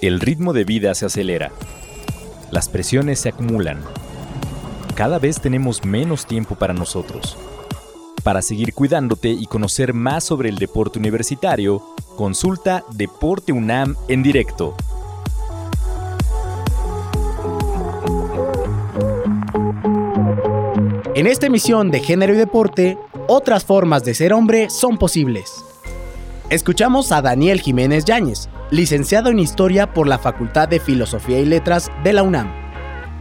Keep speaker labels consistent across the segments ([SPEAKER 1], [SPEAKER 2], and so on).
[SPEAKER 1] El ritmo de vida se acelera. Las presiones se acumulan. Cada vez tenemos menos tiempo para nosotros. Para seguir cuidándote y conocer más sobre el deporte universitario, consulta Deporte UNAM en directo.
[SPEAKER 2] En esta emisión de Género y Deporte, otras formas de ser hombre son posibles. Escuchamos a Daniel Jiménez Yáñez, licenciado en Historia por la Facultad de Filosofía y Letras de la UNAM,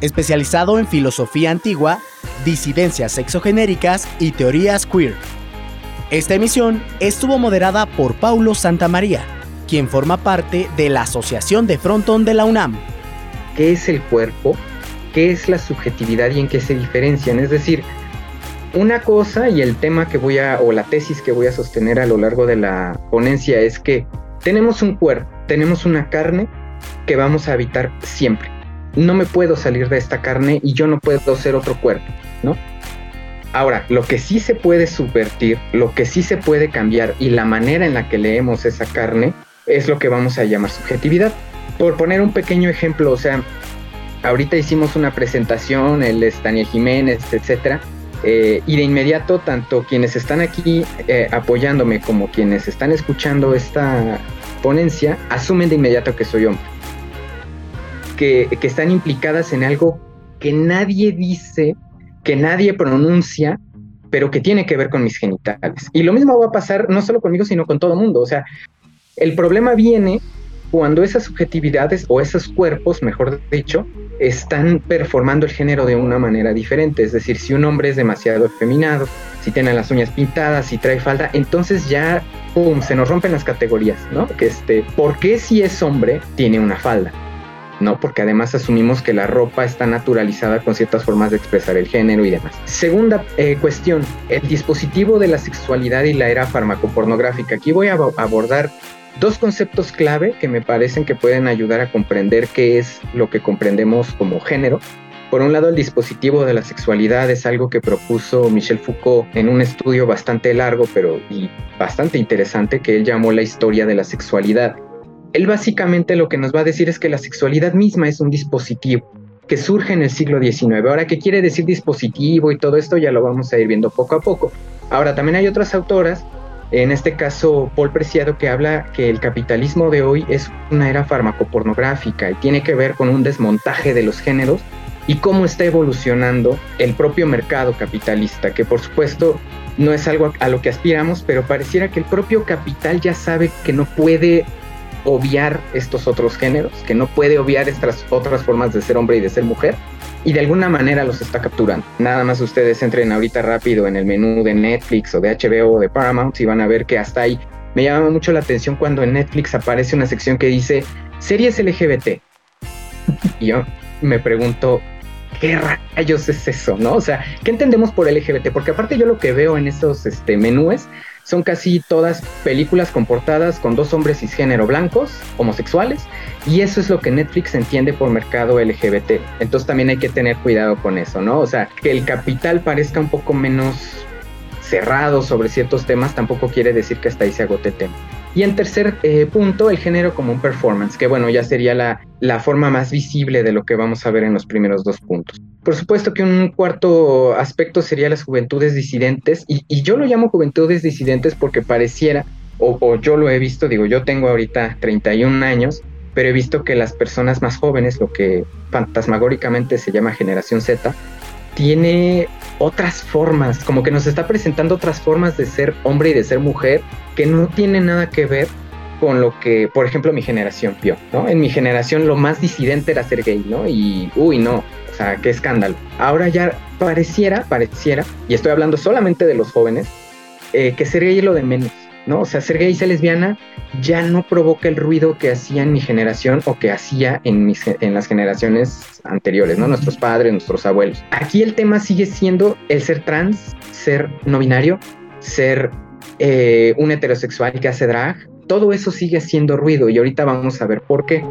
[SPEAKER 2] especializado en filosofía antigua, disidencias sexogenéricas y teorías queer. Esta emisión estuvo moderada por Paulo Santamaría, quien forma parte de la Asociación de Fronton de la UNAM.
[SPEAKER 3] ¿Qué es el cuerpo? ¿Qué es la subjetividad y en qué se diferencian? Es decir, una cosa y el tema que voy a, o la tesis que voy a sostener a lo largo de la ponencia es que tenemos un cuerpo, tenemos una carne que vamos a habitar siempre. No me puedo salir de esta carne y yo no puedo ser otro cuerpo, ¿no? Ahora, lo que sí se puede subvertir, lo que sí se puede cambiar y la manera en la que leemos esa carne es lo que vamos a llamar subjetividad. Por poner un pequeño ejemplo, o sea, ahorita hicimos una presentación, el Daniel Jiménez, etcétera, eh, y de inmediato, tanto quienes están aquí eh, apoyándome como quienes están escuchando esta ponencia, asumen de inmediato que soy hombre. Que, que están implicadas en algo que nadie dice, que nadie pronuncia, pero que tiene que ver con mis genitales. Y lo mismo va a pasar no solo conmigo, sino con todo el mundo. O sea, el problema viene cuando esas subjetividades o esos cuerpos, mejor dicho, están performando el género de una manera diferente. Es decir, si un hombre es demasiado efeminado, si tiene las uñas pintadas, si trae falda, entonces ya, ¡pum!, se nos rompen las categorías, ¿no? Que este, ¿por qué si es hombre tiene una falda? ¿no? Porque además asumimos que la ropa está naturalizada con ciertas formas de expresar el género y demás. Segunda eh, cuestión, el dispositivo de la sexualidad y la era farmacopornográfica. Aquí voy a abordar dos conceptos clave que me parecen que pueden ayudar a comprender qué es lo que comprendemos como género. Por un lado, el dispositivo de la sexualidad es algo que propuso Michel Foucault en un estudio bastante largo, pero y bastante interesante, que él llamó la historia de la sexualidad. Él básicamente lo que nos va a decir es que la sexualidad misma es un dispositivo que surge en el siglo XIX. Ahora, ¿qué quiere decir dispositivo y todo esto? Ya lo vamos a ir viendo poco a poco. Ahora, también hay otras autoras en este caso, Paul Preciado, que habla que el capitalismo de hoy es una era farmacopornográfica y tiene que ver con un desmontaje de los géneros y cómo está evolucionando el propio mercado capitalista, que por supuesto no es algo a lo que aspiramos, pero pareciera que el propio capital ya sabe que no puede obviar estos otros géneros, que no puede obviar estas otras formas de ser hombre y de ser mujer, y de alguna manera los está capturando. Nada más ustedes entren ahorita rápido en el menú de Netflix o de HBO o de Paramount y van a ver que hasta ahí me llama mucho la atención cuando en Netflix aparece una sección que dice series LGBT. Y yo me pregunto, ¿qué rayos es eso? ¿No? O sea, ¿qué entendemos por LGBT? Porque aparte yo lo que veo en esos este, menús son casi todas películas comportadas con dos hombres cisgénero blancos, homosexuales, y eso es lo que Netflix entiende por mercado LGBT. Entonces también hay que tener cuidado con eso, ¿no? O sea, que el capital parezca un poco menos cerrado sobre ciertos temas tampoco quiere decir que hasta ahí se agote tema. Y en tercer eh, punto, el género como un performance, que bueno, ya sería la, la forma más visible de lo que vamos a ver en los primeros dos puntos. Por supuesto que un cuarto aspecto sería las juventudes disidentes, y, yo lo llamo juventudes disidentes porque pareciera, o, o, yo lo he visto, digo, yo tengo ahorita 31 años, pero he visto que las personas más jóvenes, lo que fantasmagóricamente se llama generación Z, tiene otras formas, como que nos está presentando otras formas de ser hombre y de ser mujer que no tienen nada que ver con lo que, por ejemplo, mi generación vio, ¿no? En mi generación lo más disidente era ser gay, ¿no? Y, uy, no, o sea, qué escándalo. Ahora ya pareciera, pareciera, y estoy hablando solamente de los jóvenes, eh, que ser gay es lo de menos, ¿no? O sea, ser gay y ser lesbiana ya no provoca el ruido que hacía en mi generación o que hacía en, mis, en las generaciones anteriores, ¿no? Nuestros padres, nuestros abuelos. Aquí el tema sigue siendo el ser trans, ser no binario, ser eh, un heterosexual que hace drag. Todo eso sigue siendo ruido y ahorita vamos a ver por qué.